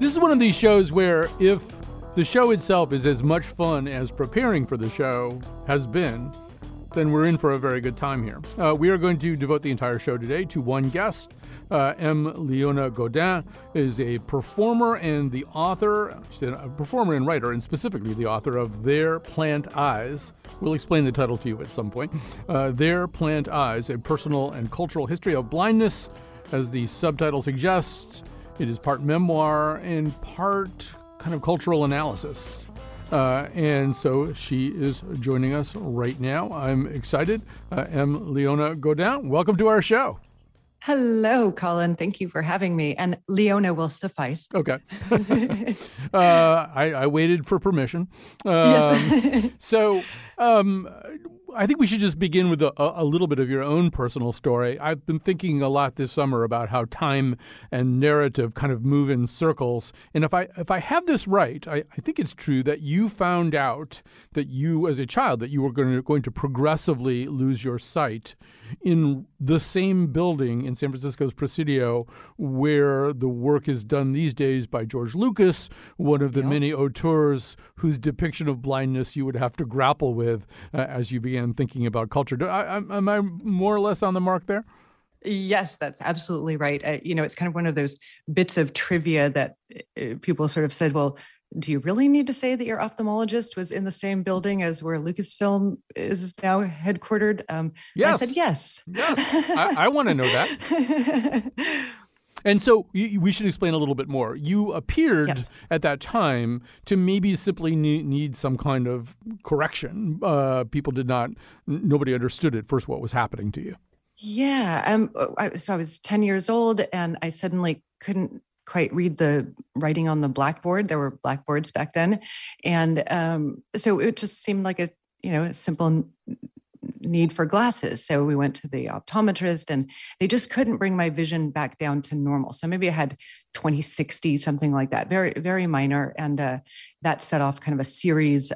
This is one of these shows where if the show itself is as much fun as preparing for the show has been, then we're in for a very good time here. Uh, we are going to devote the entire show today to one guest. Uh, M. Leona Godin is a performer and the author, she's a performer and writer, and specifically the author of There Plant Eyes. We'll explain the title to you at some point. Uh, There Plant Eyes, a personal and cultural history of blindness, as the subtitle suggests. It is part memoir and part kind of cultural analysis. Uh, and so she is joining us right now. I'm excited. Uh, M. Leona Godin, welcome to our show. Hello, Colin. Thank you for having me. And Leona will suffice. Okay. uh, I, I, waited for permission. Um, yes. so, um, I think we should just begin with a, a, little bit of your own personal story. I've been thinking a lot this summer about how time and narrative kind of move in circles. And if I if I have this right, I, I think it's true that you found out that you, as a child, that you were going to, going to progressively lose your sight in the same building in San Francisco's Presidio where the work is done these days by George Lucas, one of the yep. many auteurs whose depiction of blindness you would have to grapple with uh, as you began thinking about culture. Do, I, am I more or less on the mark there? Yes, that's absolutely right. Uh, you know, it's kind of one of those bits of trivia that uh, people sort of said, well, do you really need to say that your ophthalmologist was in the same building as where Lucasfilm is now headquartered? Um, yes. I said yes. Yes. I, I want to know that. And so we should explain a little bit more. You appeared yes. at that time to maybe simply need some kind of correction. Uh, people did not, nobody understood at first what was happening to you. Yeah. Um, I, so I was 10 years old and I suddenly couldn't quite read the writing on the blackboard. There were blackboards back then, and um, so it just seemed like a you know a simple need for glasses. So we went to the optometrist, and they just couldn't bring my vision back down to normal. So maybe I had 20/60, something like that, very very minor, and uh, that set off kind of a series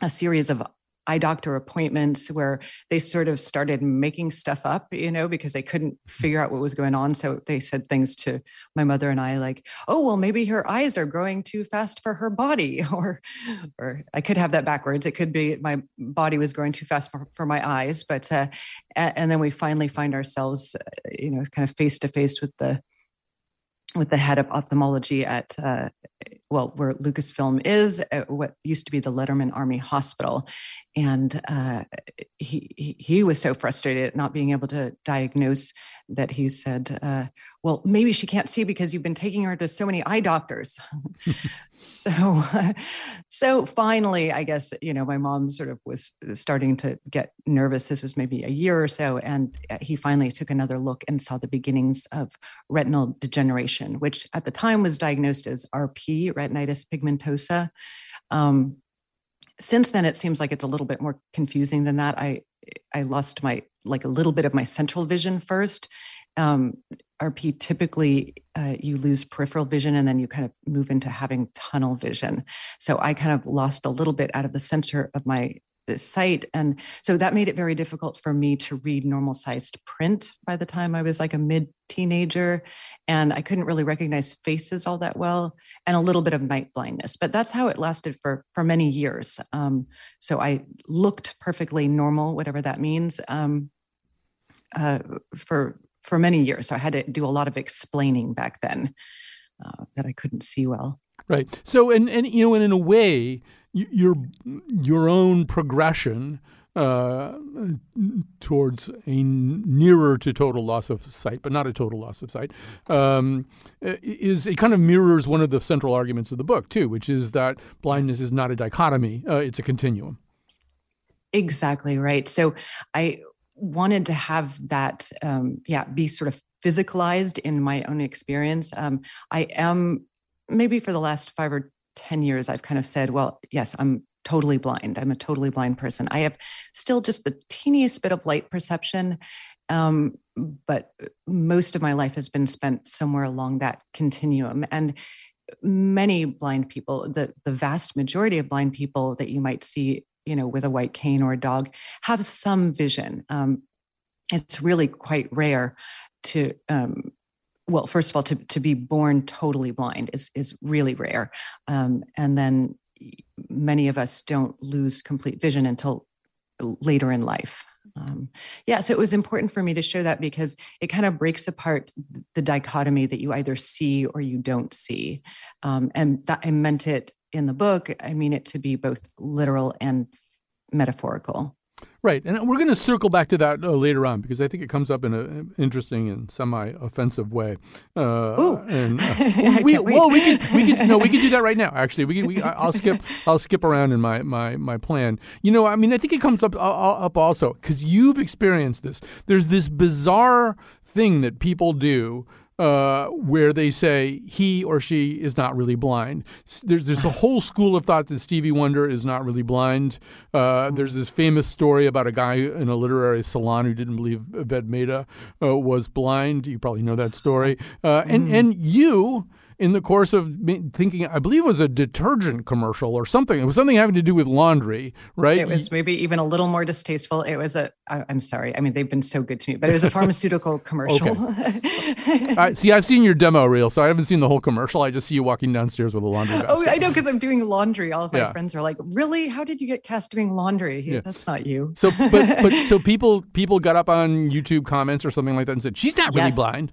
a series of eye doctor appointments where they sort of started making stuff up, you know, because they couldn't figure out what was going on. So they said things to my mother and I like, "Oh, well, maybe her eyes are growing too fast for her body," or, or I could have that backwards. It could be my body was growing too fast for, for my eyes. But uh, and then we finally find ourselves, uh, you know, kind of face to face with the with the head of ophthalmology at uh, well where lucasfilm is what used to be the letterman army hospital. And uh, he, he, he was so frustrated at not being able to diagnose that he said uh, well maybe she can't see because you've been taking her to so many eye doctors. So so finally i guess you know my mom sort of was starting to get nervous. This was maybe a year or so and uh, he finally took another look and saw the beginnings of retinal degeneration which at the time was diagnosed as rp retinitis pigmentosa. Um, since then it seems like it's a little bit more confusing than that. I i lost my like a little bit of my central vision first um, rp typically uh, you lose peripheral vision and then you kind of move into having tunnel vision. So i kind of lost a little bit out of the center of my sight. And so that made it very difficult for me to read normal sized print by the time i was like a mid teenager and i couldn't really recognize faces all that well and a little bit of night blindness. But that's how it lasted for for many years. Um, so i looked perfectly normal whatever that means um, uh, for for many years so i had to do a lot of explaining back then uh, that i couldn't see well right so and and you know and in a way your your own progression uh, towards a nearer to total loss of sight, but not a total loss of sight, um, is it kind of mirrors one of the central arguments of the book too, which is that blindness is not a dichotomy; uh, it's a continuum. Exactly right. So I wanted to have that, um, yeah, be sort of physicalized in my own experience. Um, I am maybe for the last five or 10 years, I've kind of said, well, yes, I'm totally blind. I'm a totally blind person. I have still just the teeniest bit of light perception. Um, but most of my life has been spent somewhere along that continuum. And many blind people, the, the vast majority of blind people that you might see, you know, with a white cane or a dog, have some vision. Um, it's really quite rare to um, well first of all to, to be born totally blind is is really rare. Um, and then many of us don't lose complete vision until later in life. Um, yeah so it was important for me to show that because it kind of breaks apart the dichotomy that you either see or you don't see. Um, and that i meant it in the book i mean it to be both literal and metaphorical Right, and we're going to circle back to that uh, later on because I think it comes up in an interesting and semi-offensive way. Uh, Ooh. and uh, we, well, we can we can no, we can do that right now. Actually, we, can, we I'll skip I'll skip around in my my my plan. You know, I mean, I think it comes up up also because you've experienced this. There's this bizarre thing that people do uh, where they say he or she is not really blind. There's there's a whole school of thought that Stevie Wonder is not really blind. Uh, there's this famous story about a guy in a literary salon who didn't believe Ved Mehta uh, was blind. You probably know that story. Uh, and mm. and you in the course of thinking, I believe it was a detergent commercial or something. It was something having to do with laundry, right? It was maybe even a little more distasteful. It was a, I'm sorry. I mean, they've been so good to me, but it was a pharmaceutical commercial. I, see, I've seen your demo reel, so I haven't seen the whole commercial. I just see you walking downstairs with a laundry basket. Oh, I know, because I'm doing laundry. All of my yeah. friends are like, really? How did you get cast doing laundry? Yeah. That's not you. So, but, but so people, people got up on YouTube comments or something like that and said, she's not really yes. blind.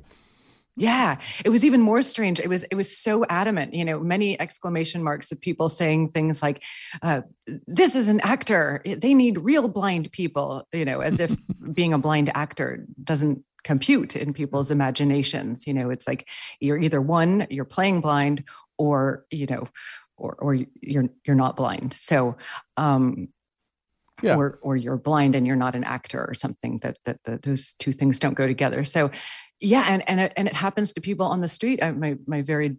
Yeah, it was even more strange. It was it was so adamant. You know, many exclamation marks of people saying things like, uh, "This is an actor. They need real blind people." You know, as if being a blind actor doesn't compute in people's imaginations. You know, it's like you're either one, you're playing blind, or you know, or or you're you're not blind. So. um yeah. or or you're blind and you're not an actor or something that that, that those two things don't go together so yeah and and it, and it happens to people on the street. I, my my very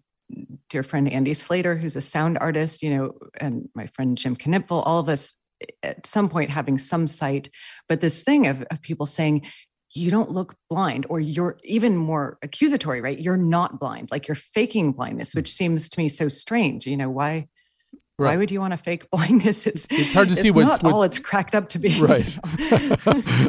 dear friend andy slater who's a sound artist you know and my friend jim knipfel all of us at some point having some sight. But this thing of, of people saying you don't look blind or you're even more accusatory right? You're not blind like you're faking blindness which seems to me so strange you know why Right. Why would you want to fake blindness? It's, it's hard to see what's what, all it's cracked up to be. Right.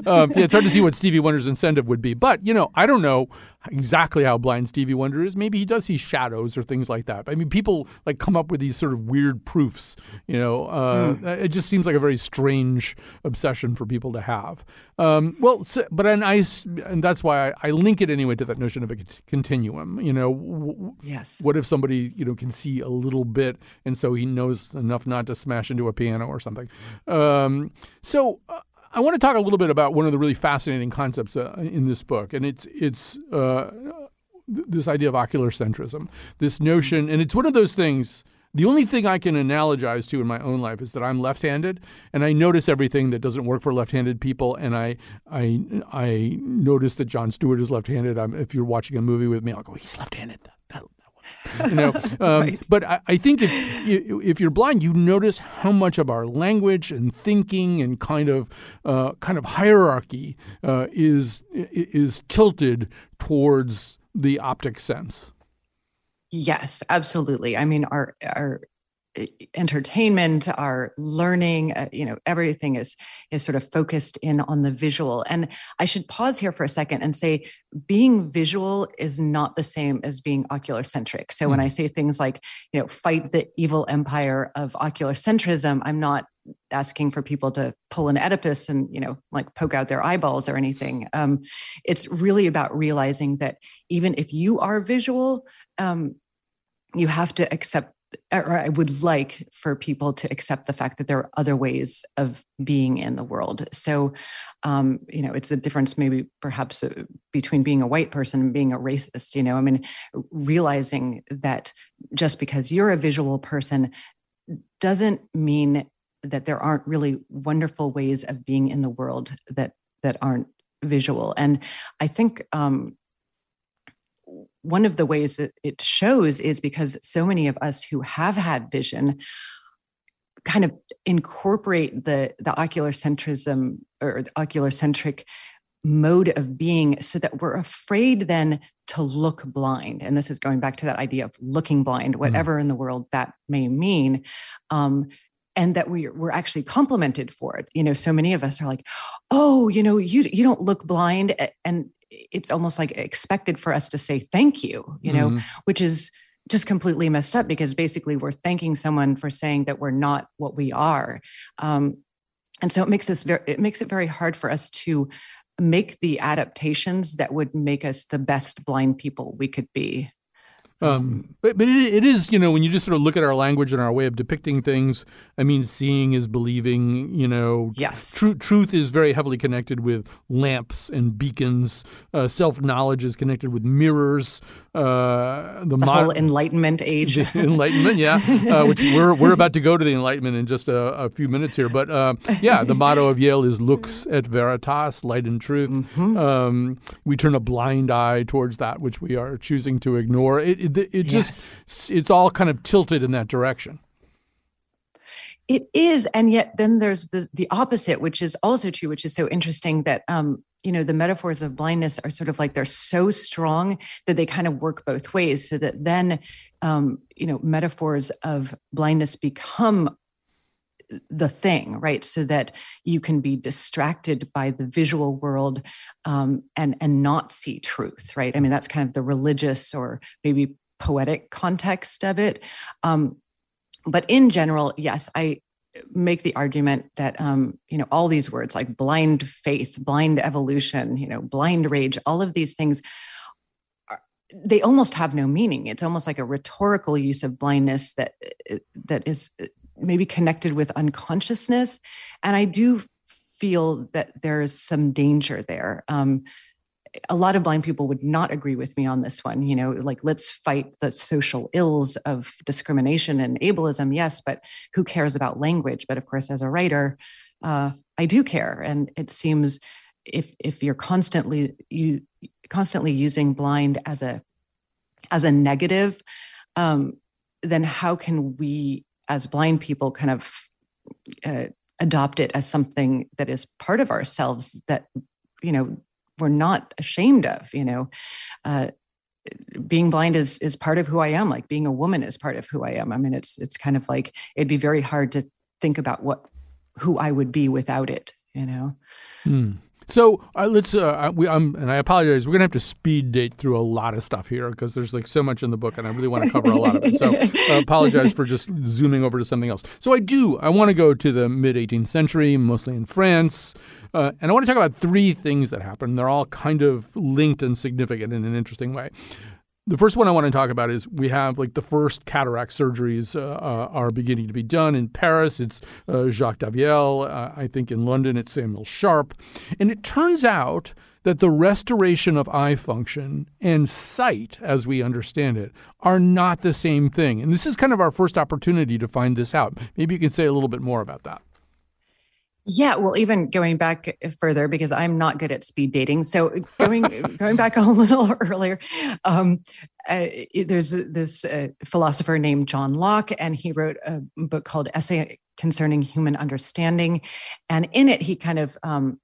um, yeah, it's hard to see what Stevie Wonder's incentive would be. But, you know, I don't know exactly how blind Stevie Wonder is. Maybe he does see shadows or things like that. I mean, people like come up with these sort of weird proofs. You know, uh, mm. it just seems like a very strange obsession for people to have. Um, well, so, but and I and that's why I, I, link it anyway to that notion of a continuum. You know, w- yes. What if somebody you know can see a little bit, and so he knows enough not to smash into a piano or something. Um, so. Uh, I want to talk a little bit about one of the really fascinating concepts uh, in this book, and it's it's uh, this idea of ocular centrism. This notion, and it's one of those things. The only thing I can analogize to in my own life is that I'm left-handed, and I notice everything that doesn't work for left-handed people, and I I I notice that John Stewart is left-handed. I'm, if you're watching a movie with me, I'll go, he's left-handed. That, you know. Um, right. But I, I, think if if you're blind, you notice how much of our language and thinking and kind of uh, kind of hierarchy uh, is is tilted towards the optic sense. Yes, absolutely. I mean, our our entertainment our learning uh, you know everything is is sort of focused in on the visual. And i should pause here for a second and say being visual is not the same as being ocular centric so mm. when i say things like you know fight the evil empire of ocular centrism i'm not asking for people to pull an oedipus and you know like poke out their eyeballs or anything. Um, it's really about realizing that even if you are visual um, you have to accept or I would like for people to accept the fact that there are other ways of being in the world. So, um, you know, it's a difference maybe perhaps uh, between being a white person and being a racist. You know, I mean, realizing that just because you're a visual person doesn't mean that there aren't really wonderful ways of being in the world that that aren't visual. And I think um, one of the ways that it shows is because so many of us who have had vision kind of incorporate the the ocular centrism or the ocular centric mode of being so that we're afraid then to look blind and this is going back to that idea of looking blind mm-hmm. whatever mm. in the world that may mean um, and that we, we're actually complimented for it you know so many of us are like oh you know you you don't look blind and it's almost like expected for us to say thank you you know mm. which is just completely messed up because basically we're thanking someone for saying that we're not what we are um, and so it makes us very it makes it very hard for us to make the adaptations that would make us the best blind people we could be. Um, but but it, it is, you know, when you just sort of look at our language and our way of depicting things, I mean, seeing is believing, you know. Yes. Tr- truth is very heavily connected with lamps and beacons. Uh, Self knowledge is connected with mirrors. Uh, the, the whole Enlightenment age. enlightenment, yeah. Uh, which we're, we're about to go to the Enlightenment in just a, a few minutes here. But uh, yeah, the motto of Yale is lux et veritas, light and truth. Mm-hmm. Um, we turn a blind eye towards that which we are choosing to ignore. It, it it, it just yes. it's all kind of tilted in that direction. It is, and yet then there's the the opposite, which is also true, which is so interesting that um, you know the metaphors of blindness are sort of like they're so strong that they kind of work both ways, so that then um, you know metaphors of blindness become the thing, right? So that you can be distracted by the visual world um, and and not see truth, right? I mean, that's kind of the religious or maybe poetic context of it. Um, but in general, yes, I make the argument that um, you know all these words like blind faith, blind evolution, you know, blind rage, all of these things. Are, they almost have no meaning. It's almost like a rhetorical use of blindness that that is maybe connected with unconsciousness, and I do feel that there is some danger there. Um, a lot of blind people would not agree with me on this one. You know, like let's fight the social ills of discrimination and ableism, yes, but who cares about language? But of course, as a writer, uh, I do care, and it seems if if you're constantly you constantly using blind as a as a negative, um, then how can we as blind people kind of uh, adopt it as something that is part of ourselves that you know we're not ashamed of you know uh, being blind is is part of who i am like being a woman is part of who i am i mean it's it's kind of like it'd be very hard to think about what who i would be without it you know hmm. So uh, let's. Uh, we, I'm, and I apologize. We're gonna have to speed date through a lot of stuff here because there's like so much in the book, and I really want to cover a lot of it. So I apologize for just zooming over to something else. So I do. I want to go to the mid 18th century, mostly in France. Uh, and I want to talk about three things that happened. They're all kind of linked and significant in an interesting way. The first one I want to talk about is we have like the first cataract surgeries uh, uh, are beginning to be done in Paris. It's uh, Jacques Daviel. Uh, I think in London it's Samuel Sharp. And it turns out that the restoration of eye function and sight, as we understand it, are not the same thing. And this is kind of our first opportunity to find this out. Maybe you can say a little bit more about that. Yeah, well, even going back further because I'm not good at speed dating. So going going back a little earlier, um, uh, there's this uh, philosopher named John Locke, and he wrote a book called "Essay Concerning Human Understanding," and in it he kind of um,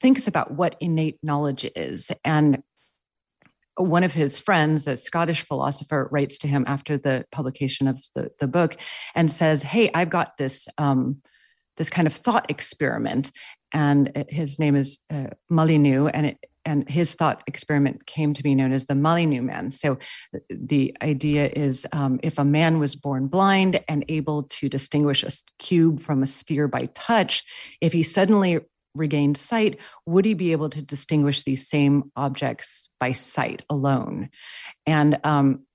thinks about what innate knowledge is. And one of his friends, a Scottish philosopher, writes to him after the publication of the, the book and says, "Hey, I've got this." Um, this kind of thought experiment. And his name is uh, and it, and his thought experiment came to be known as the Molyneux man. So the idea is um, if a man was born blind and able to distinguish a cube from a sphere by touch, if he suddenly regained sight, would he be able to distinguish these same objects by sight alone? And um,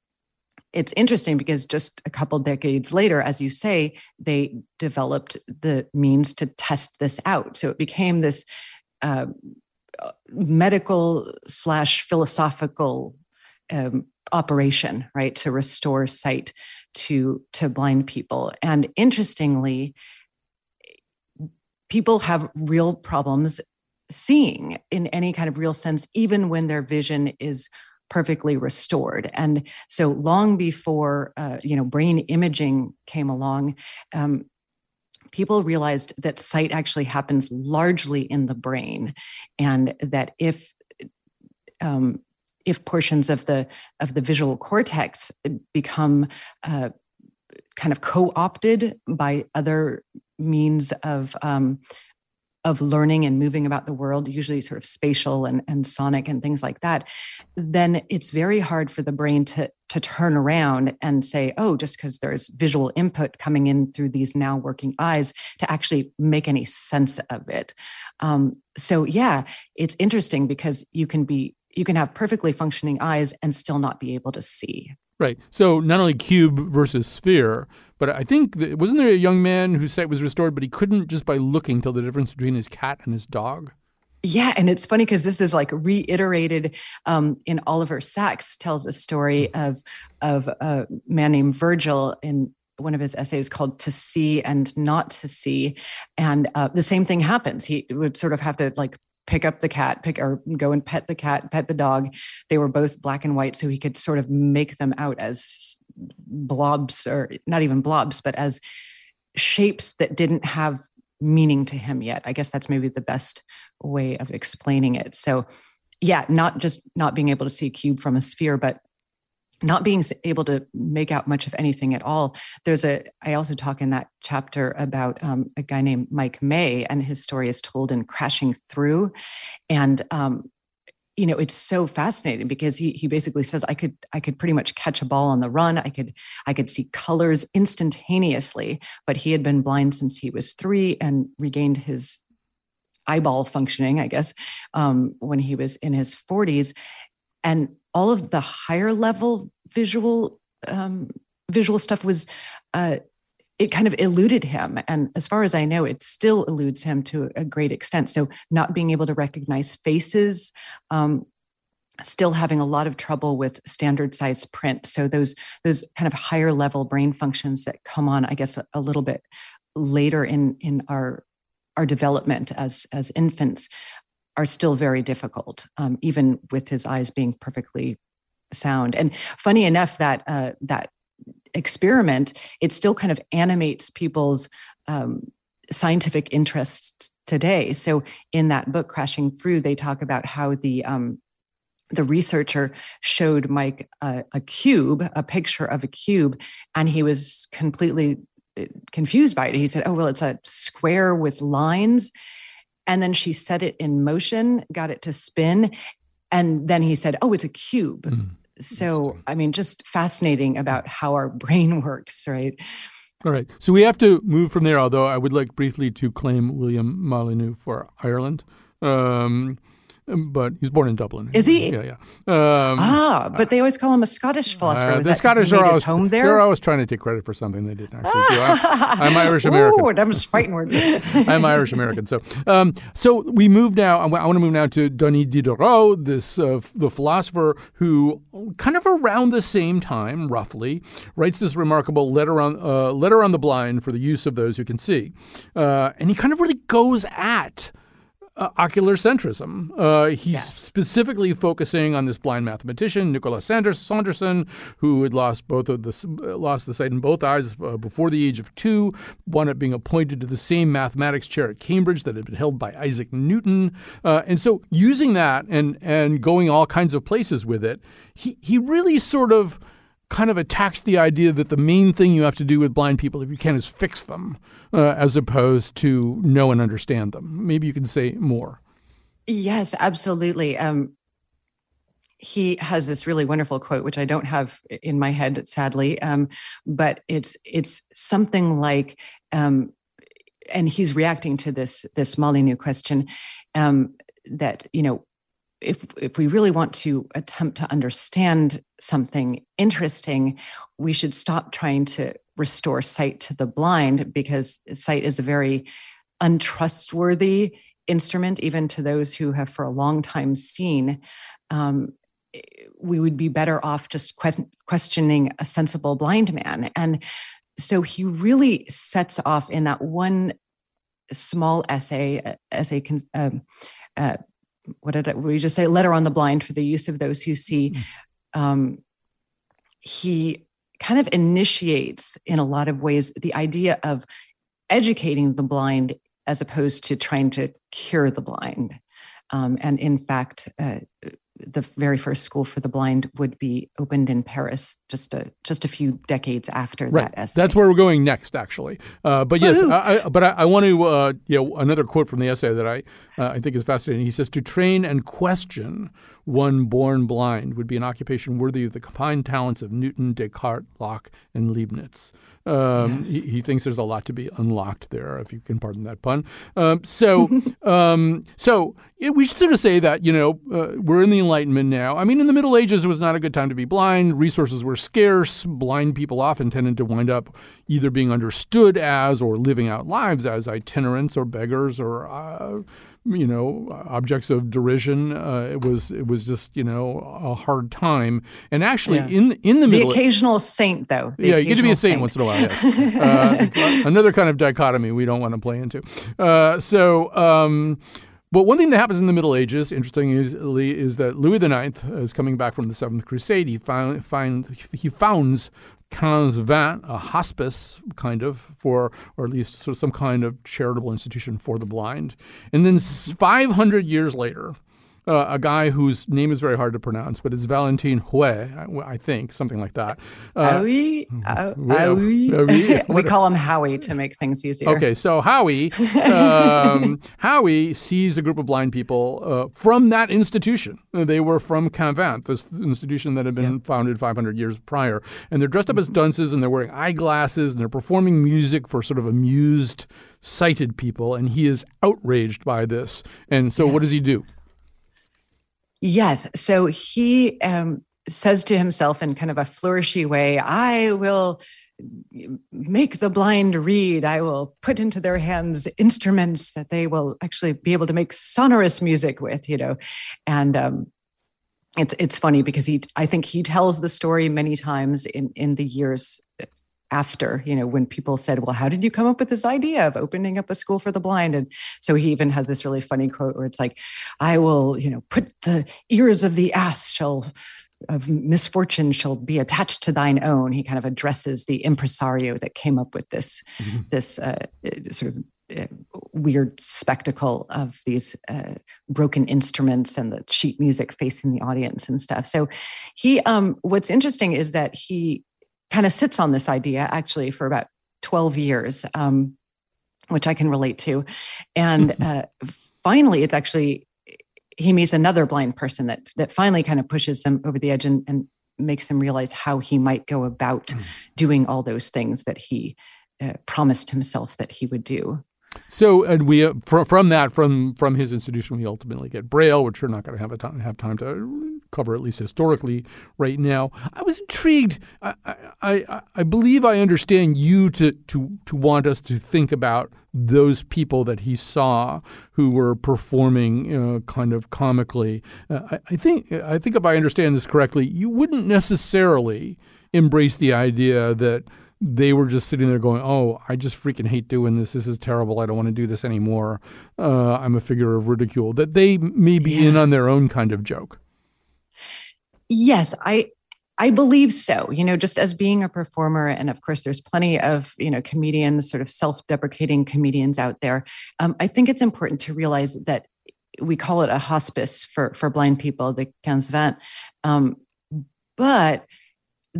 it's interesting because just a couple decades later, as you say, they developed the means to test this out. So it became this uh, medical slash philosophical um, operation, right, to restore sight to to blind people. And interestingly, people have real problems seeing in any kind of real sense, even when their vision is perfectly restored. And so long before uh, you know brain imaging came along, um, people realized that sight actually happens largely in the brain, and that if um, if portions of the of the visual cortex become uh, kind of co-opted by other means of um, of learning and moving about the world, usually sort of spatial and, and sonic and things like that, then it's very hard for the brain to, to turn around and say, oh, just because there's visual input coming in through these now working eyes to actually make any sense of it. Um, so, yeah, it's interesting because you can be you can have perfectly functioning eyes and still not be able to see. Right. So not only cube versus sphere, but I think that, wasn't there a young man whose sight was restored, but he couldn't just by looking tell the difference between his cat and his dog. Yeah, and it's funny because this is like reiterated um, in Oliver Sacks tells a story hmm. of of a man named Virgil in one of his essays called "To See and Not to See," and uh, the same thing happens. He would sort of have to like pick up the cat, pick or go and pet the cat, pet the dog. They were both black and white, so he could sort of make them out as blobs or not even blobs, but as shapes that didn't have meaning to him yet. I guess that's maybe the best way of explaining it. So, yeah, not just not being able to see a cube from a sphere, but not being able to make out much of anything at all. There's a, I also talk in that chapter about um, a guy named Mike May, and his story is told in Crashing Through. And, um, you know, it's so fascinating because he he basically says I could I could pretty much catch a ball on the run. I could I could see colors instantaneously, but he had been blind since he was three and regained his eyeball functioning, I guess, um, when he was in his 40s. And all of the higher level visual um, visual stuff was uh, it kind of eluded him. And as far as i know it still eludes him to a great extent. So not being able to recognize faces um, still having a lot of trouble with standard size print. So those those kind of higher level brain functions that come on i guess a, a little bit later in in our our development as as infants are still very difficult, um, even with his eyes being perfectly sound. And funny enough, that uh, that experiment it still kind of animates people's um, scientific interests today. So in that book, Crashing Through, they talk about how the um, the researcher showed Mike a, a cube, a picture of a cube, and he was completely uh, confused by it. He said, "Oh well, it's a square with lines." And then she set it in motion, got it to spin. And then he said, Oh, it's a cube. Mm, so, I mean, just fascinating about how our brain works, right? All right. So we have to move from there, although I would like briefly to claim William Molyneux for Ireland. Um, um, but he's born in Dublin. Is he? Yeah, yeah. Um, ah, but they always call him a Scottish philosopher. Uh, the Scottish are always home there. They're always trying to take credit for something they didn't actually do. I'm, I'm Irish American. Ooh, I'm fighting words. I'm Irish American. So, um, so we move now. I want to move now to Denis Diderot, this uh, the philosopher who, kind of around the same time, roughly, writes this remarkable letter on uh, letter on the blind for the use of those who can see, uh, and he kind of really goes at uh, ocular centrism. Uh, he's yes. specifically focusing on this blind mathematician, Nicholas Sanders, Saunderson, who had lost both of the uh, lost the sight in both eyes uh, before the age of two. Wound up being appointed to the same mathematics chair at Cambridge that had been held by Isaac Newton, uh, and so using that and and going all kinds of places with it, he he really sort of kind of attacks the idea that the main thing you have to do with blind people, if you can, is fix them, uh, as opposed to know and understand them. Maybe you can say more. Yes, absolutely. Um, he has this really wonderful quote, which I don't have in my head, sadly, um, but it's it's something like, um, and he's reacting to this this Molyneux question um, that you know if if we really want to attempt to understand something interesting, we should stop trying to restore sight to the blind because sight is a very untrustworthy instrument, even to those who have for a long time seen. Um, we would be better off just que- questioning a sensible blind man. And so he really sets off in that one small essay, essay um, uh, what did I, we just say? Letter on the blind for the use of those who see. Mm. Um, he kind of initiates, in a lot of ways, the idea of educating the blind as opposed to trying to cure the blind. Um, and in fact, uh, the very first school for the blind would be opened in Paris just a just a few decades after right. that essay. That's where we're going next, actually. Uh, but yes, I, I, but I, I, want to uh, you know another quote from the essay that I uh, I think is fascinating. He says to train and question one born blind would be an occupation worthy of the combined talents of Newton, Descartes, Locke, and Leibniz. Um, yes. he, he, thinks there's a lot to be unlocked there, if you can pardon that pun. Um, so, um, so it, we should sort of say that you know uh, we're in the Enlightenment now. I mean, in the Middle Ages, it was not a good time to be blind. Resources were scarce. Blind people often tended to wind up either being understood as or living out lives as itinerants or beggars or uh, you know objects of derision. Uh, it was it was just you know a hard time. And actually, yeah. in in the middle, the occasional saint though. yeah, you get to be a saint, saint. once in a while. Yes. uh, another kind of dichotomy we don't want to play into. Uh, so. Um, but one thing that happens in the Middle Ages, interestingly, is that Louis IX is coming back from the Seventh Crusade. He found, find, he founds Vingt, a hospice kind of for, or at least sort of some kind of charitable institution for the blind. And then 500 years later, uh, a guy whose name is very hard to pronounce, but it's Valentin Haüy, I think, something like that. Uh, Howie? Uh, Howie? we call him Howie to make things easier. Okay, so Howie, um, Howie sees a group of blind people uh, from that institution. They were from Vingt, this institution that had been yeah. founded 500 years prior. And they're dressed up as dunces and they're wearing eyeglasses and they're performing music for sort of amused, sighted people. And he is outraged by this. And so yes. what does he do? Yes. So he um, says to himself in kind of a flourishy way, I will make the blind read. I will put into their hands instruments that they will actually be able to make sonorous music with, you know. And um, it's it's funny because he I think he tells the story many times in in the years after you know when people said well how did you come up with this idea of opening up a school for the blind and so he even has this really funny quote where it's like i will you know put the ears of the ass shall of misfortune shall be attached to thine own he kind of addresses the impresario that came up with this mm-hmm. this uh, uh sort of uh, weird spectacle of these uh, broken instruments and the sheet music facing the audience and stuff. So he um what's interesting is that he kind of sits on this idea actually for about 12 years, um, which I can relate to. And mm-hmm. uh, finally, it's actually, he meets another blind person that, that finally kind of pushes him over the edge and, and makes him realize how he might go about mm. doing all those things that he uh, promised himself that he would do. So, and we uh, from, from that from from his institution, we ultimately get Braille, which we're not going to have a time, have time to cover at least historically right now. I was intrigued. I, I, I believe I understand you to to to want us to think about those people that he saw who were performing uh, kind of comically. Uh, I, I think I think if I understand this correctly, you wouldn't necessarily embrace the idea that they were just sitting there going, "Oh, I just freaking hate doing this. This is terrible. I don't want to do this anymore. Uh, I'm a figure of ridicule." That they may be yeah. in on their own kind of joke. Yes, I I believe so. You know, just as being a performer, and of course, there's plenty of you know comedians, sort of self-deprecating comedians out there. Um, I think it's important to realize that we call it a hospice for for blind people, the Vingt, um, but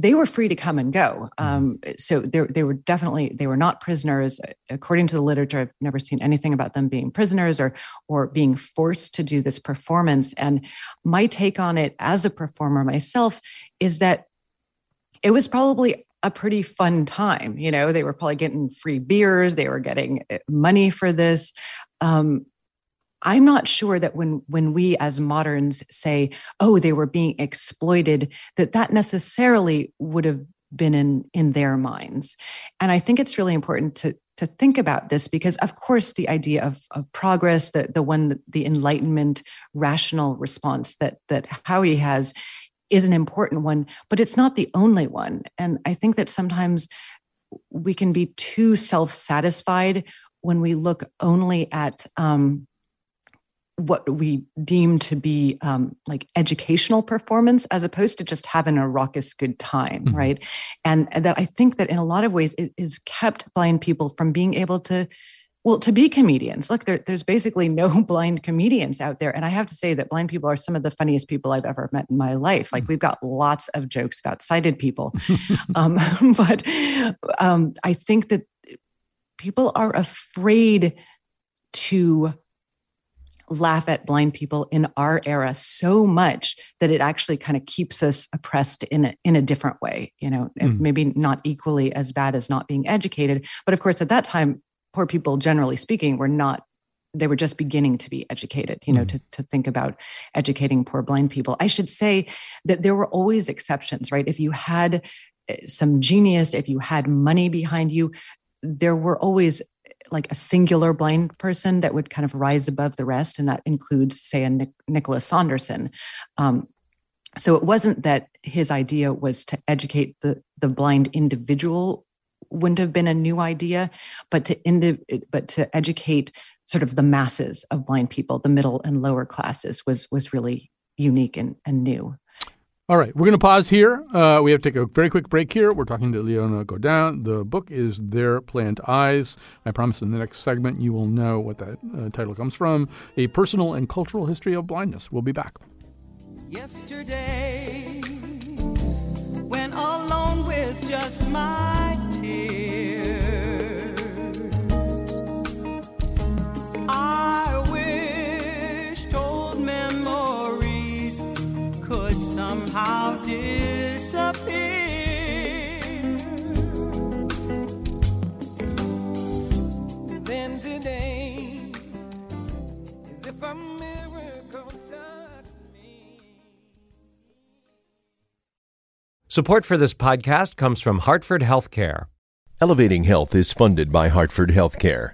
they were free to come and go. Mm-hmm. Um, so they, they were definitely they were not prisoners. According to the literature, I've never seen anything about them being prisoners or or being forced to do this performance. And my take on it as a performer myself is that it was probably a pretty fun time. You know, they were probably getting free beers, they were getting eh, money for this. Um, I'm not sure that when when we as moderns say, "Oh, they were being exploited," that that necessarily would have been in in their minds. And I think it's really important to to think about this because, of course, the idea of, of progress, the the one the Enlightenment rational response that that Howie has, is an important one, but it's not the only one. And I think that sometimes we can be too self satisfied when we look only at um, what we deem to be um, like educational performance as opposed to just having a raucous good time mm-hmm. right? And, that i think that in a lot of ways it has kept blind people from being able to well to be comedians. Look there, there's basically no blind comedians out there. And i have to say that blind people are some of the funniest people i've ever met in my life. Like mm. we've got lots of jokes about sighted people. Um, but um, i think that people are afraid to laugh at blind people in our era so much that it actually kind of keeps us oppressed in a, in a different way you know mm. maybe not equally as bad as not being educated but of course at that time poor people generally speaking were not they were just beginning to be educated you know mm. to, to think about educating poor blind people i should say that there were always exceptions right if you had eh, some genius if you had money behind you there were always like a singular blind person that would kind of rise above the rest, and that includes, say, a Nic- Nicholas Saunderson. Um, so it wasn't that his idea was to educate the the blind individual wouldn't have been a new idea, but to but to educate sort of the masses of blind people, the middle and lower classes, was was really unique and, and new. All right, we're going to pause here. Uh, we have to take a very quick break here. We're talking to Leona Godin. The book is There Plant Eyes. I promise in the next segment you will know what that uh, title comes from A Personal and Cultural History of Blindness. We'll be back. Yesterday, when alone with just my tears, somehow disappear. Then today, as if a miracle touched me. Support for this podcast comes from Hartford Healthcare. Elevating Health is funded by Hartford Healthcare.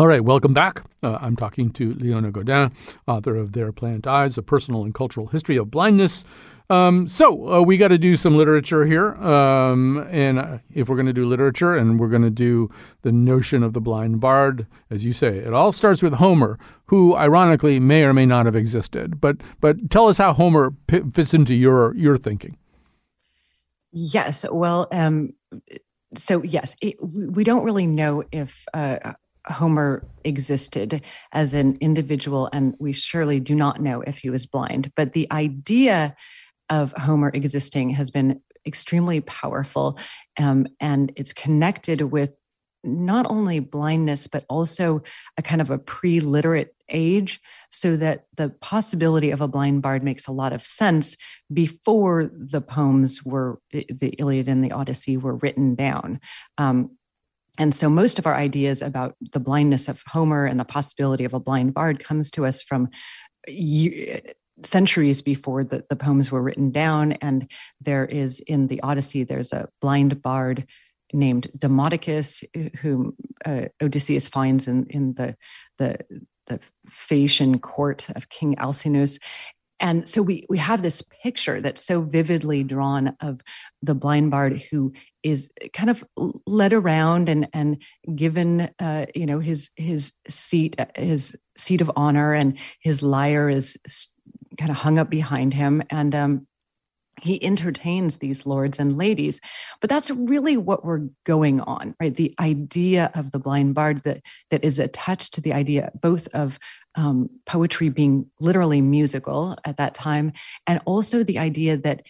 All right, welcome back. Uh, I'm talking to Leona Godin, author of There Plant Eyes, A Personal and Cultural History of Blindness. Um, so uh, we got to do some literature here. Um, and uh, if we're going to do literature and we're going to do the notion of the blind bard, as you say, it all starts with Homer, who ironically may or may not have existed. But but tell us how Homer p- fits into your your thinking. Yes. Well, um, so yes, it, we don't really know if uh, Homer existed as an individual, and we surely do not know if he was blind. But the idea of Homer existing has been extremely powerful, um, and it's connected with not only blindness, but also a kind of a pre literate age, so that the possibility of a blind bard makes a lot of sense before the poems were, the Iliad and the Odyssey were written down. Um, and so most of our ideas about the blindness of Homer and the possibility of a blind bard comes to us from centuries before the, the poems were written down. And there is in the Odyssey, there's a blind bard named Demodocus, whom uh, Odysseus finds in, in the, the, the Phaeacian court of King Alcinous. And so we, we have this picture that's so vividly drawn of the blind bard who is kind of led around and, and given, uh, you know, his, his seat, his seat of honor and his lyre is kind of hung up behind him. And um, he entertains these lords and ladies but that's really what we're going on right the idea of the blind bard that that is attached to the idea both of um, poetry being literally musical at that time, and also the idea that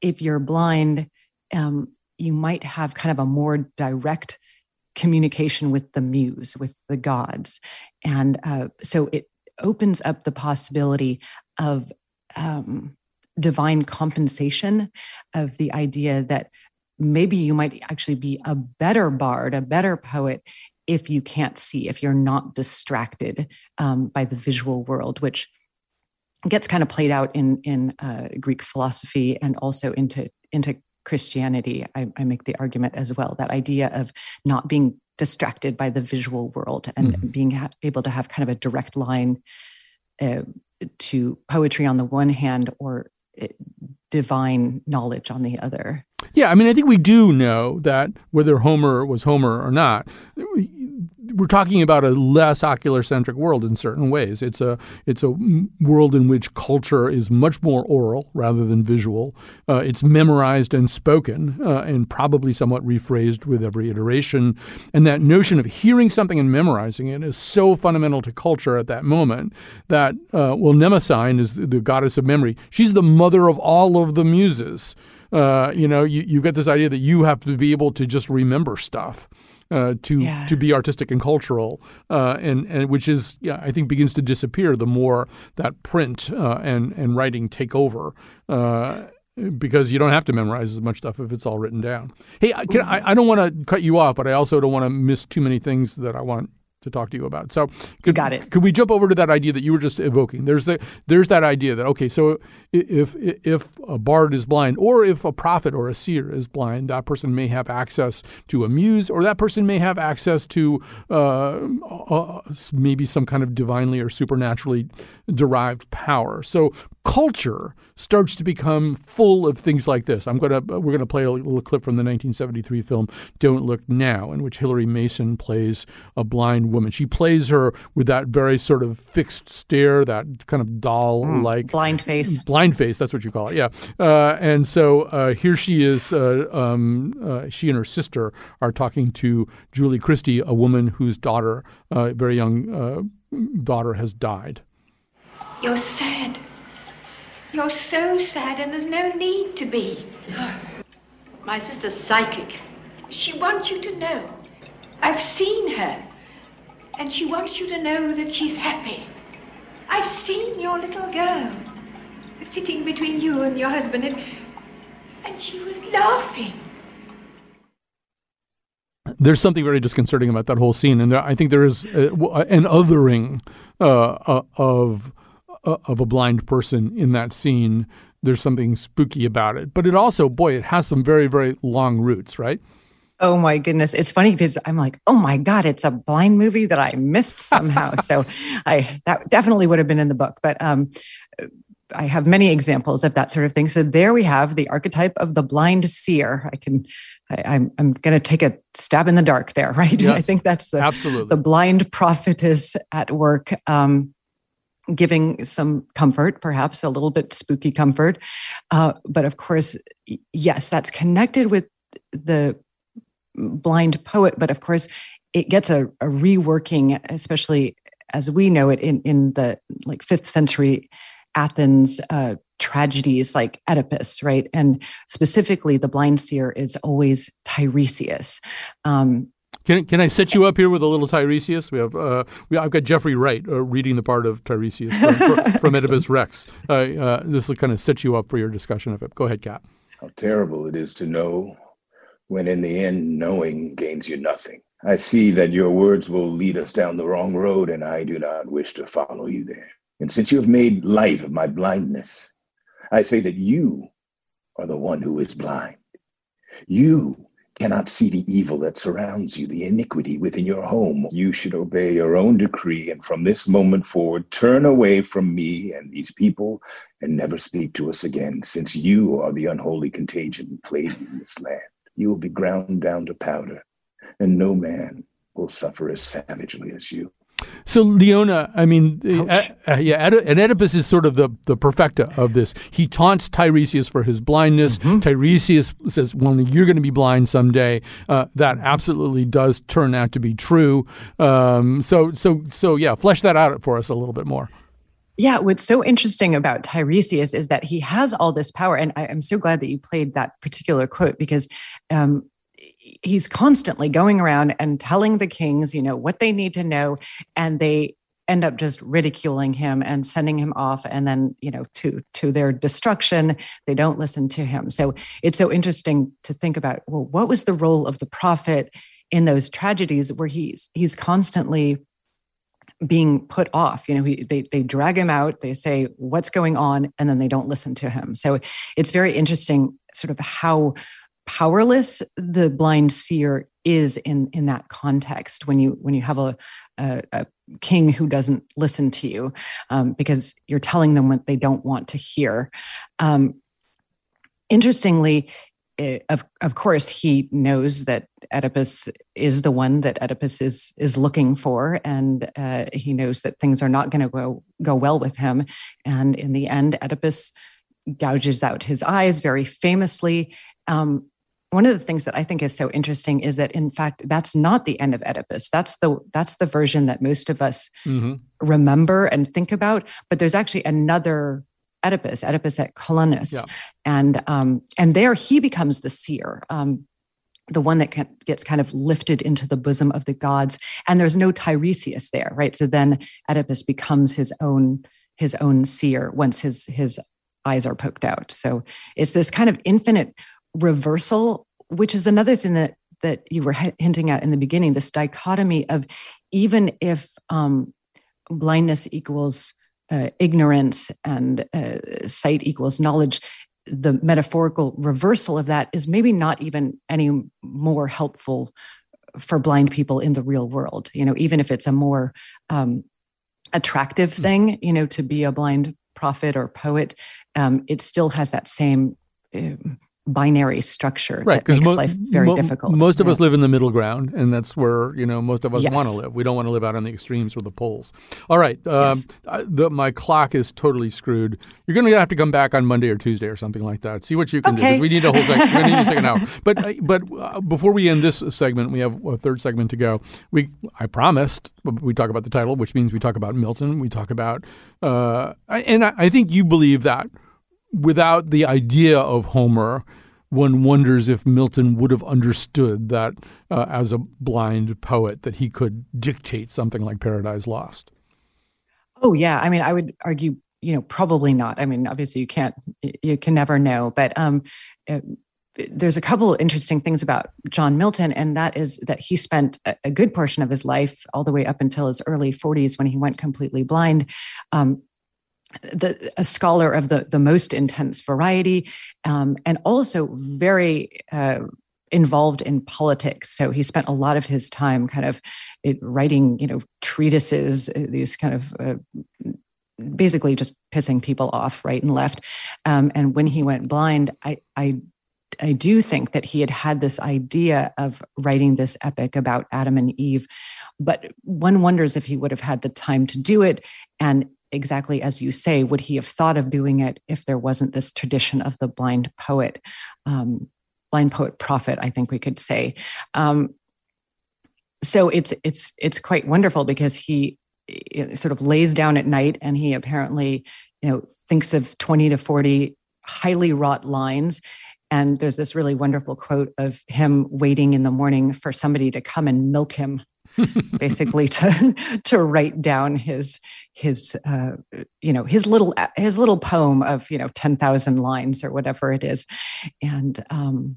if you're blind, um, you might have kind of a more direct communication with the muse, with the gods. And uh, so it opens up the possibility of um, divine compensation, of the idea that maybe you might actually be a better bard, a better poet if you can't see, if you're not distracted um, by the visual world, which gets kind of played out in in uh, Greek philosophy and also into into Christianity. I, I, make the argument as well that idea of not being distracted by the visual world and mm-hmm. being ha- able to have kind of a direct line uh, to poetry on the one hand or divine knowledge on the other. Yeah, I mean, I think we do know that whether Homer was Homer or not, we're talking about a less ocular centric world in certain ways. It's a it's a world in which culture is much more oral rather than visual. Uh, it's memorized and spoken, uh, and probably somewhat rephrased with every iteration. And that notion of hearing something and memorizing it is so fundamental to culture at that moment that uh, well, Mnemosyne is the goddess of memory. She's the mother of all of the muses. Uh, you know, you, you get this idea that you have to be able to just remember stuff uh, to yeah. to be artistic and cultural, uh, and and which is yeah, I think begins to disappear the more that print uh, and and writing take over. Uh, because you don't have to memorize as much stuff if it's all written down. Hey, can, I, I don't want to cut you off, but I also don't want to miss too many things that I want to talk to you about. So, could, you got it. Could we jump over to that idea that you were just evoking? There's the there's that idea that okay, so if if a bard is blind, or if a prophet or a seer is blind, that person may have access to a muse, or that person may have access to uh, uh, maybe some kind of divinely or supernaturally derived power. So culture starts to become full of things like this. I'm gonna we're gonna play a little clip from the 1973 film "Don't Look Now," in which Hilary Mason plays a blind woman. She plays her with that very sort of fixed stare, that kind of doll-like mm, blind face. Blind face. That's what you call it. Yeah. Uh, and so uh, here she is. Uh, um, uh, she and her sister are talking to Julie Christie, a woman whose daughter, uh, very young uh, daughter, has died. You're sad. You're so sad, and there's no need to be. My sister's psychic. She wants you to know. I've seen her. And she wants you to know that she's happy. I've seen your little girl sitting between you and your husband, and, and she was laughing. There's something very disconcerting about that whole scene, and there, I think there is a, an othering uh, uh, of a blind person in that scene. There's something spooky about it, but it also, boy, it has some very, very long roots, right? Oh my goodness. It's funny because I'm like, oh my God, it's a blind movie that I missed somehow. so I that definitely would have been in the book. But um I have many examples of that sort of thing. So there we have the archetype of the blind seer. I can I, am I'm, I'm going to take a stab in the dark there, right? Yes, I think that's the absolutely the blind prophetess at work. Um, giving some comfort, perhaps a little bit spooky comfort. Uh, but of course, yes, that's connected with the blind poet. But of course, it gets a, a reworking, especially as we know it in, in the like fifth century Athens uh, tragedies like Oedipus, right? And specifically, the blind seer is always Tiresias. Um, can, can I set you up here with a little Tiresias? We have uh, we, I've got Jeffrey Wright uh, reading the part of Tiresias from, from Oedipus Rex. Uh, uh, this will kind of set you up for your discussion of it. Go ahead, Cat. How terrible it is to know when in the end knowing gains you nothing. I see that your words will lead us down the wrong road, and I do not wish to follow you there. And since you have made light of my blindness, I say that you are the one who is blind. You cannot see the evil that surrounds you, the iniquity within your home. You should obey your own decree, and from this moment forward, turn away from me and these people and never speak to us again, since you are the unholy contagion plaguing this land. You will be ground down to powder, and no man will suffer as savagely as you. So Leona, I mean, uh, uh, yeah, and Oedipus is sort of the the perfecta of this. He taunts Tiresias for his blindness. Mm-hmm. Tiresias says, "Well, you're going to be blind someday." Uh, that absolutely does turn out to be true. Um, so, so, so, yeah, flesh that out for us a little bit more. Yeah, what's so interesting about Tiresias is that he has all this power, and I, am so glad that you played that particular quote because um, he's constantly going around and telling the kings, you know, what they need to know, and they end up just ridiculing him and sending him off and then you know to to their destruction they don't listen to him. So it's so interesting to think about well what was the role of the prophet in those tragedies where he's he's constantly being put off? You know he, they, they drag him out they say what's going on? and then they don't listen to him. So it's very interesting sort of how powerless the blind seer is in in that context when you when you have a a, a king who doesn't listen to you um, because you're telling them what they don't want to hear um, interestingly it, of of course he knows that Oedipus is the one that Oedipus is is looking for, and uh, he knows that things are not going to go go well with him. And in the end, Oedipus gouges out his eyes very famously. Um, one of the things that I think is so interesting is that in fact that's not the end of Oedipus. That's the that's the version that most of us mm-hmm. remember and think about. But there's actually another Oedipus, Oedipus at Colonus, yeah. and um, and there he becomes the seer. Um, the one that can, gets kind of lifted into the bosom of the gods and there's no tiresias there right so then oedipus becomes his own his own seer once his his eyes are poked out so it's this kind of infinite reversal, which is another thing that that you were hinting at in the beginning. This dichotomy of even if um, blindness equals uh, ignorance and uh, sight equals knowledge, the metaphorical reversal of that is maybe not even any more helpful for blind people in the real world. You know, even if it's a more um, attractive hmm. thing, you know, to be a blind prophet or poet, um, it still has that same um, binary structure right because mo- life very mo- difficult. most of us live in the middle ground and that's where you know most of us yes. want to live. We don't want to live out on the extremes or the poles. All right um, yes. I, the, my clock is totally screwed. You're going to have to come back on monday or tuesday or something like that. See what you can okay. do because we need a whole second we need a second hour. But uh, but uh, before we end this segment we have a third segment to go. We i promised we talk about the title which means we talk about milton we talk about uh, and I, I think you believe that without the idea of Homer, one wonders if Milton would have understood that uh, as a blind poet that he could dictate something like Paradise Lost. Oh yeah, I mean, I would argue, you know, probably not. I mean, obviously, you can't, you can never know, but um, it, there's a couple interesting things about John Milton, and that is that he spent a, a, good portion of his life, all the way up until his early 40s, when he went completely blind, um, the, a scholar of the, the most intense variety, um, and also very uh, involved in politics. So he spent a lot of his time kind of writing, you know, treatises, uh, these kind of uh, basically just pissing people off right and left. Um, and when he went blind, I, I I do think that he had had this idea of writing this epic about Adam and Eve, but one wonders if he would have had the time to do it. And exactly as you say, would he have thought of doing it if there wasn't this tradition of the blind poet, um, blind poet prophet? I think we could say. Um, so it's it's it's quite wonderful because he sort of lays down at night and he apparently you know thinks of 20 to 40 highly wrought lines and there's this really wonderful quote of him waiting in the morning for somebody to come and milk him basically to to write down his his uh, you know his little his little poem of you know 10,000 lines or whatever it is. And um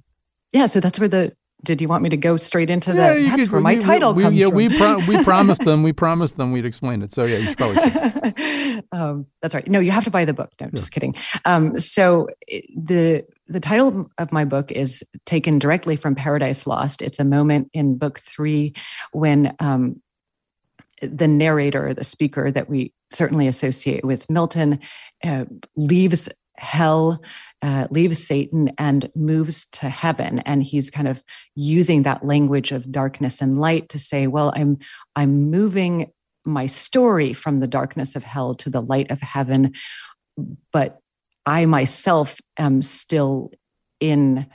yeah so that's where the did you want me to go straight into yeah, that? That's could, where my we, title we, comes yeah, from. we pro- we promised them. We promised them we'd explain it. So yeah, you should probably. um, that's right. No, you have to buy the book. No, yeah. just kidding. Um, so the the title of my book is taken directly from Paradise Lost. It's a moment in book three when um, the narrator, the speaker that we certainly associate with Milton, uh, leaves hell, uh, leaves Satan, and moves to heaven. And he's kind of using that language of darkness and light to say, "Well, I'm I'm moving my story from the darkness of hell to the light of heaven but i myself am still in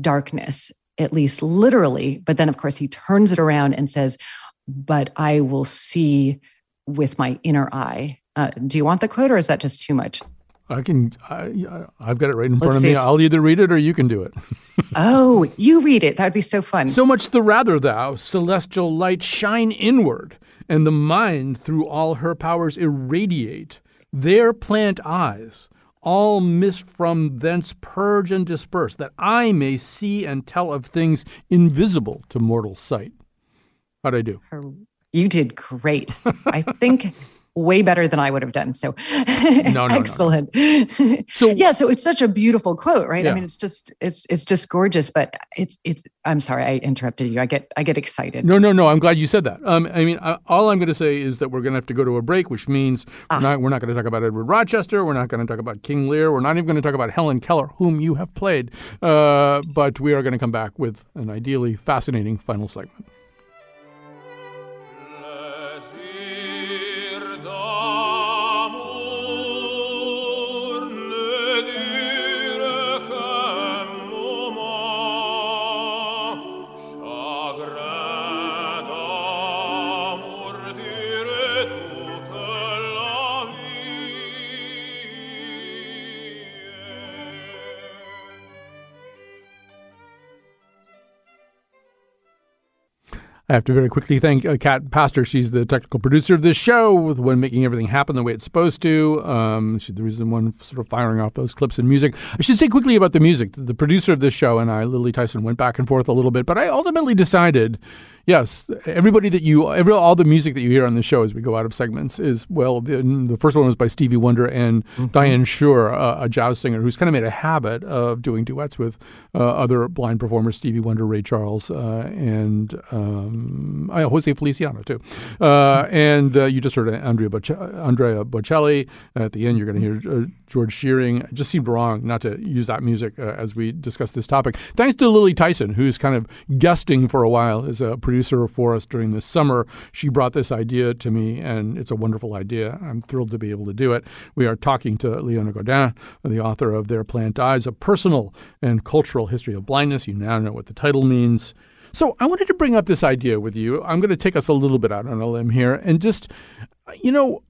darkness at least literally. But then of course he turns it around and says but i will see with my inner eye. Uh, do you want the quote or is that just too much I can. I, I've got it right in front Let's of me. I'll either read it or you can do it. oh, you read it. That would be so fun. So much the rather, thou celestial light shine inward, and the mind through all her powers irradiate. There plant eyes, all mist from thence purge and disperse, that I may see and tell of things invisible to mortal sight. How'd I do? You did great. I think way better than I would have done. So no, no, excellent. No. So yeah, so it's such a beautiful quote, right? Yeah. I mean, it's just it's it's just gorgeous. But it's it's. I'm sorry, I interrupted you. I get I get excited. No, no, no. I'm glad you said that. Um, I mean, I, all I'm going to say is that we're going to have to go to a break, which means ah. we're not we're not going to talk about Edward Rochester. We're not going to talk about King Lear. We're not even going to talk about Helen Keller, whom you have played. Uh, but we are going to come back with an ideally fascinating final segment. I have to very quickly thank uh, Cat Pastor. She's the technical producer of this show, the one making everything happen the way it's supposed to. Um, she's the reason one sort of firing off those clips and music. I should say quickly about the music. The producer of this show and I, Lily Tyson, went back and forth a little bit, but I ultimately decided yes, everybody that you, every, all the music that you hear on the show as we go out of segments is, well, the, the first one was by Stevie Wonder and mm-hmm. Diane Schuur, a, a, jazz singer who's kind of made a habit of doing duets with uh, other blind performers, Stevie Wonder, Ray Charles, uh, and um, uh, Jose Feliciano, too. Uh, and uh, you just heard Andrea, Andrea Bocelli. At the end, you're going to hear uh, George Shearing. It just seemed wrong not to use that music as we discuss this topic. Thanks to Lily Tyson, who's kind of guesting for a while as a producer for us during the summer. She brought this idea to me, and it's a wonderful idea. I'm thrilled to be able to do it. We are talking to Leona Godin, the author of There Plant Eyes, a personal and cultural history of blindness. You now know what the title means. So I wanted to bring up this idea with you. I'm going to take us a little bit out on a limb here and just, you know,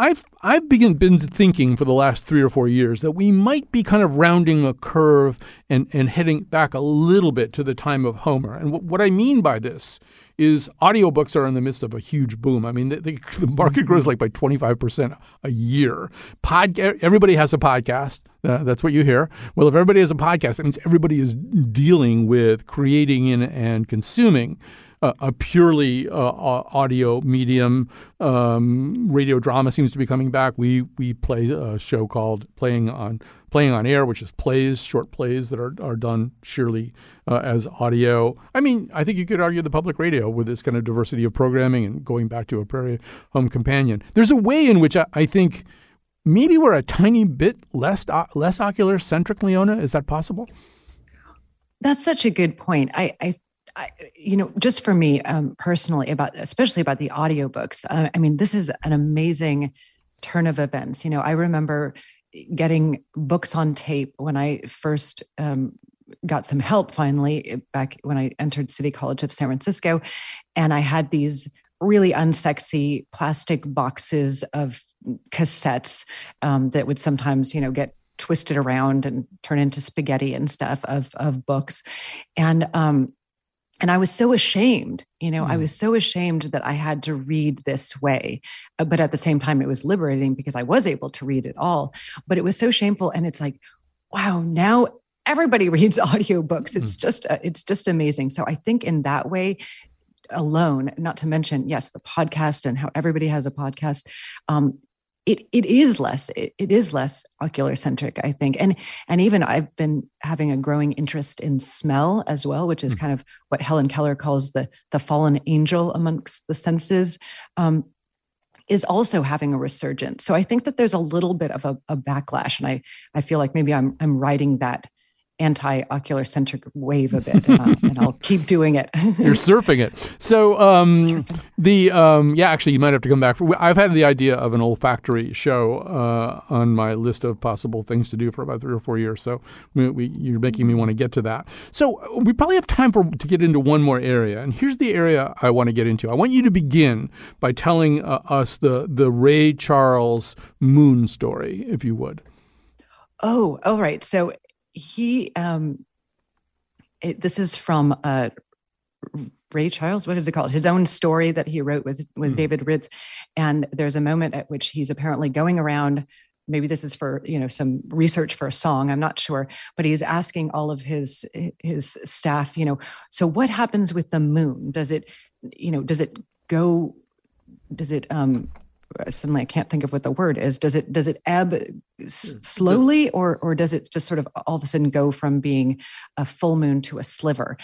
I've I've been, been thinking for the last three or four years that we might be kind of rounding a curve and, and heading back a little bit to the time of Homer. And w- what I mean by this is audiobooks are in the midst of a huge boom. I mean, the, the, the market grows like by 25% a year. Pod, everybody has a podcast. Uh, that's what you hear. Well, if everybody has a podcast, that means everybody is dealing with creating and, and consuming a purely uh, audio medium. Um, radio drama seems to be coming back. We we play a show called Playing on Playing on Air, which is plays, short plays that are are done sheerly uh, as audio. I mean, I think you could argue the public radio with this kind of diversity of programming and going back to a Prairie Home Companion. There's a way in which I, I think maybe we're a tiny bit less uh, less ocular centric, Leona. Is that possible? That's such a good point. I, I You know, just for me um, personally, about especially about the audiobooks. Uh, I mean, this is an amazing turn of events. You know, I remember getting books on tape when I first um, got some help finally eh, back when I entered City College of San Francisco, and I had these really unsexy plastic boxes of cassettes um, that would sometimes, you know, get twisted around and turn into spaghetti and stuff of of books and um and I was so ashamed, you know, mm. I was so ashamed that I had to read this way. Uh, but at the same time, it was liberating because I was able to read it all. But it was so shameful. And it's like, wow, now everybody reads audiobooks. It's mm. just, uh, it's just amazing. So I think in that way, alone, not to mention, yes, the podcast and how everybody has a podcast. Um, it it is less it, it is less ocular centric i think and and even i've been having a growing interest in smell as well which is mm-hmm. kind of what helen keller calls the the fallen angel amongst the senses um, is also having a resurgence so i think that there's a little bit of a, a backlash and i i feel like maybe i'm i'm riding that anti-ocular centric wave a bit, and, and I'll keep doing it. You're surfing it. So um, the um, yeah, actually, you might have to come back. For, I've had the idea of an olfactory show uh, on my list of possible things to do for about three or four years. So we, we, you're making me want to get to that. So we probably have time for to get into one more area, and here's the area I want to get into. I want you to begin by telling uh, us the the Ray Charles Moon story, if you would. Oh, all right. So he um it, this is from uh Ray Charles, what is it called? His own story that he wrote with with mm. David Ritz. And there's a moment at which he's apparently going around. Maybe this is for you know some research for a song. I'm not sure, but he's asking all of his his staff, you know, so what happens with the moon? Does it, you know, does it go? Does it um suddenly I can't think of what the word is. Does it does it ebb s- hmm. slowly, or or does it just sort of all of a sudden go from being a full moon to a sliver?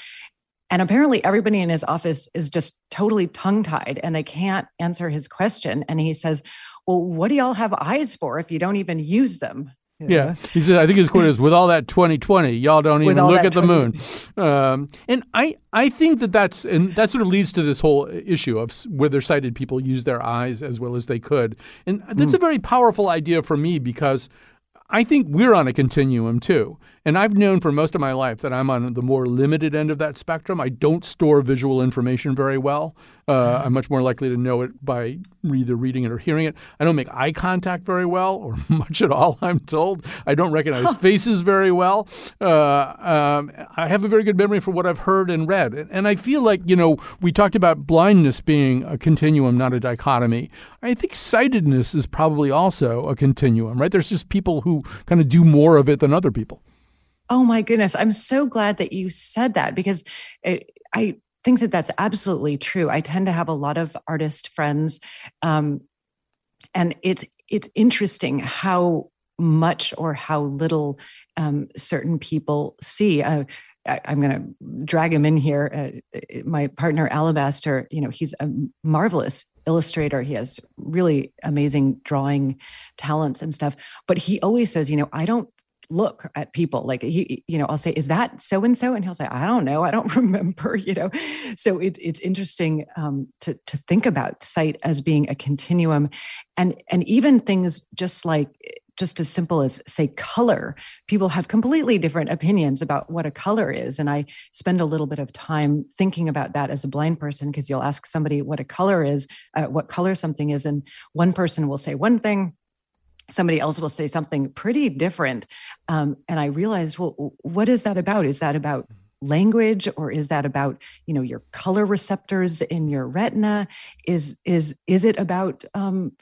And apparently, everybody in his office is just totally tongue tied, and they can't answer his question. And he says, "Well, what do y'all have eyes for if you don't even use them?" Yeah. He said, I think his quote is, with all that 2020, y'all don't even look at the moon. Um, and I, I think that that's, and that sort of leads to this whole issue of whether sighted people use their eyes as well as they could. And that's mm. a very powerful idea for me because I think we're on a continuum too. And I've known for most of my life that I'm on the more limited end of that spectrum. I don't store visual information very well. Uh, I'm much more likely to know it by either reading it or hearing it. I don't make eye contact very well, or much at all, I'm told. I don't recognize faces very well. Uh, um, I have a very good memory for what I've heard and read. And I feel like, you know, we talked about blindness being a continuum, not a dichotomy. I think sightedness is probably also a continuum, right? There's just people who kind of do more of it than other people. Oh my goodness. I'm so glad that you said that because it, I think that that's absolutely true. I tend to have a lot of artist friends. Um, and it's it's interesting how much or how little um, certain people see. Uh, I, am going to drag him in here. Uh, uh, my partner Alabaster, you know, he's a marvelous illustrator. He has really amazing drawing talents and stuff. But he always says, you know, I don't look at people. Like he you know i'll say is that so and so and he'll say i don't know. I don't remember you know. So it's it's interesting um, to to think about sight as being a continuum. And and even things just like just as simple as say color. People have completely different opinions about what a color is and i spend a little bit of time thinking about that as a blind person because you'll ask somebody what a color is uh, what color something is and one person will say one thing somebody else will say something pretty different. Um, and i realized well what is that about? Is that about language or is that about you know your color receptors in your retina? Is is is it about um,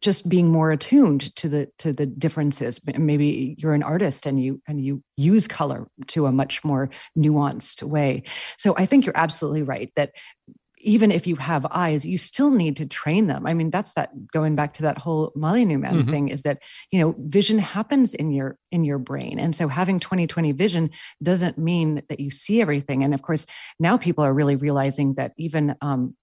just being more attuned to the to the differences maybe you're an artist and you and you use color to a much more nuanced way so i think you're absolutely right that even if you have eyes, you still need to train them. I mean, that's that going back to that whole Molyneux mm-hmm. thing is that, you know, vision happens in your in your brain. And so having 2020 vision doesn't mean that you see everything. And of course, now people are really realizing that even um,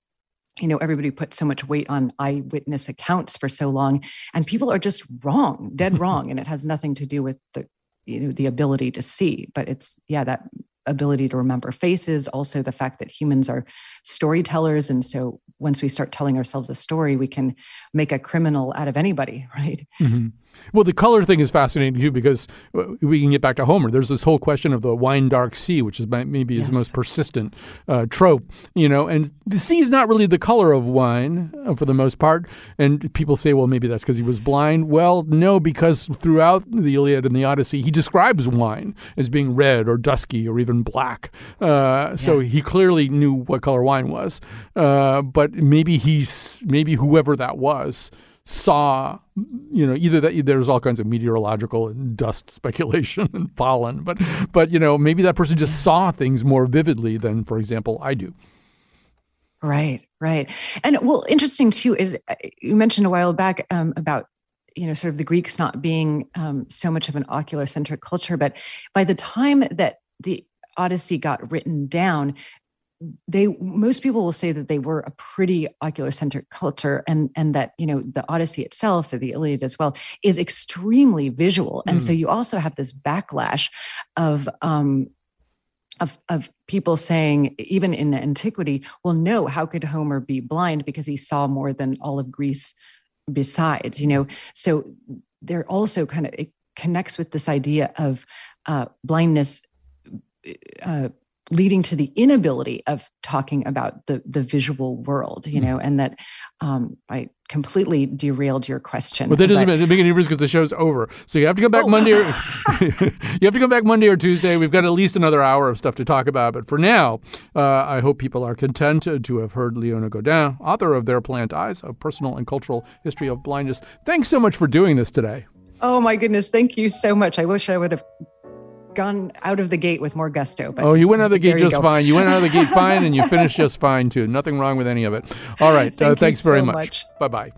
you know everybody put so much weight on eyewitness accounts for so long and people are just wrong dead wrong and it has nothing to do with the you know the ability to see but it's yeah that ability to remember faces, also the fact that humans are storytellers. And so once we start telling ourselves a story, we can make a criminal out of anybody, right? Mm-hmm. Well, the color thing is fascinating too because we can get back to Homer. There's this whole question of the wine dark sea, which is maybe his yes. most persistent uh, trope, you know. And the sea is not really the color of wine uh, for the most part. And people say, well, maybe that's because he was blind. Well, no, because throughout the Iliad and the Odyssey, he describes wine as being red or dusky or even black. Uh, so yeah. he clearly knew what color wine was. Uh, but maybe he's maybe whoever that was saw, you know, either that there's all kinds of meteorological and dust speculation and pollen, but but you know maybe that person just saw things more vividly than, for example, I do. Right, right, and well, interesting too is uh, you mentioned a while back um, about you know sort of the Greeks not being um, so much of an ocular centric culture, but by the time that the Odyssey got written down, they most people will say that they were a pretty ocular centric culture and and that you know the odyssey itself or the iliad as well is extremely visual and mm. so you also have this backlash of um of, of people saying even in antiquity well no how could homer be blind because he saw more than all of greece besides you know so they're also kind of it connects with this idea of uh, blindness uh, leading to the inability of talking about the the visual world you know and that um, i completely derailed your question. But that doesn't but, make any difference because the show's over. So you have to come back oh. monday or you have to come back monday or tuesday. We've got at least another hour of stuff to talk about. But for now uh, i hope people are content to have heard leona godin author of there plant eyes a personal and cultural history of blindness. Thanks so much for doing this today. Oh my goodness, thank you so much. I wish I would have gone out of the gate with more gusto. But oh, you went out of the gate just fine. You went out of the gate fine, and you finished just fine too. Nothing wrong with any of it. All right, Thank uh, thanks very so much. much. Bye bye.